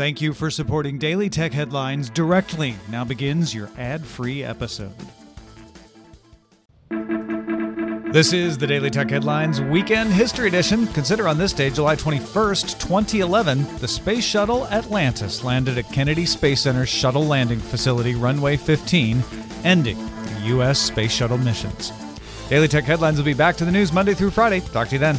Thank you for supporting Daily Tech Headlines directly. Now begins your ad free episode. This is the Daily Tech Headlines Weekend History Edition. Consider on this day, July 21st, 2011, the Space Shuttle Atlantis landed at Kennedy Space Center's Shuttle Landing Facility, Runway 15, ending the U.S. Space Shuttle missions. Daily Tech Headlines will be back to the news Monday through Friday. Talk to you then.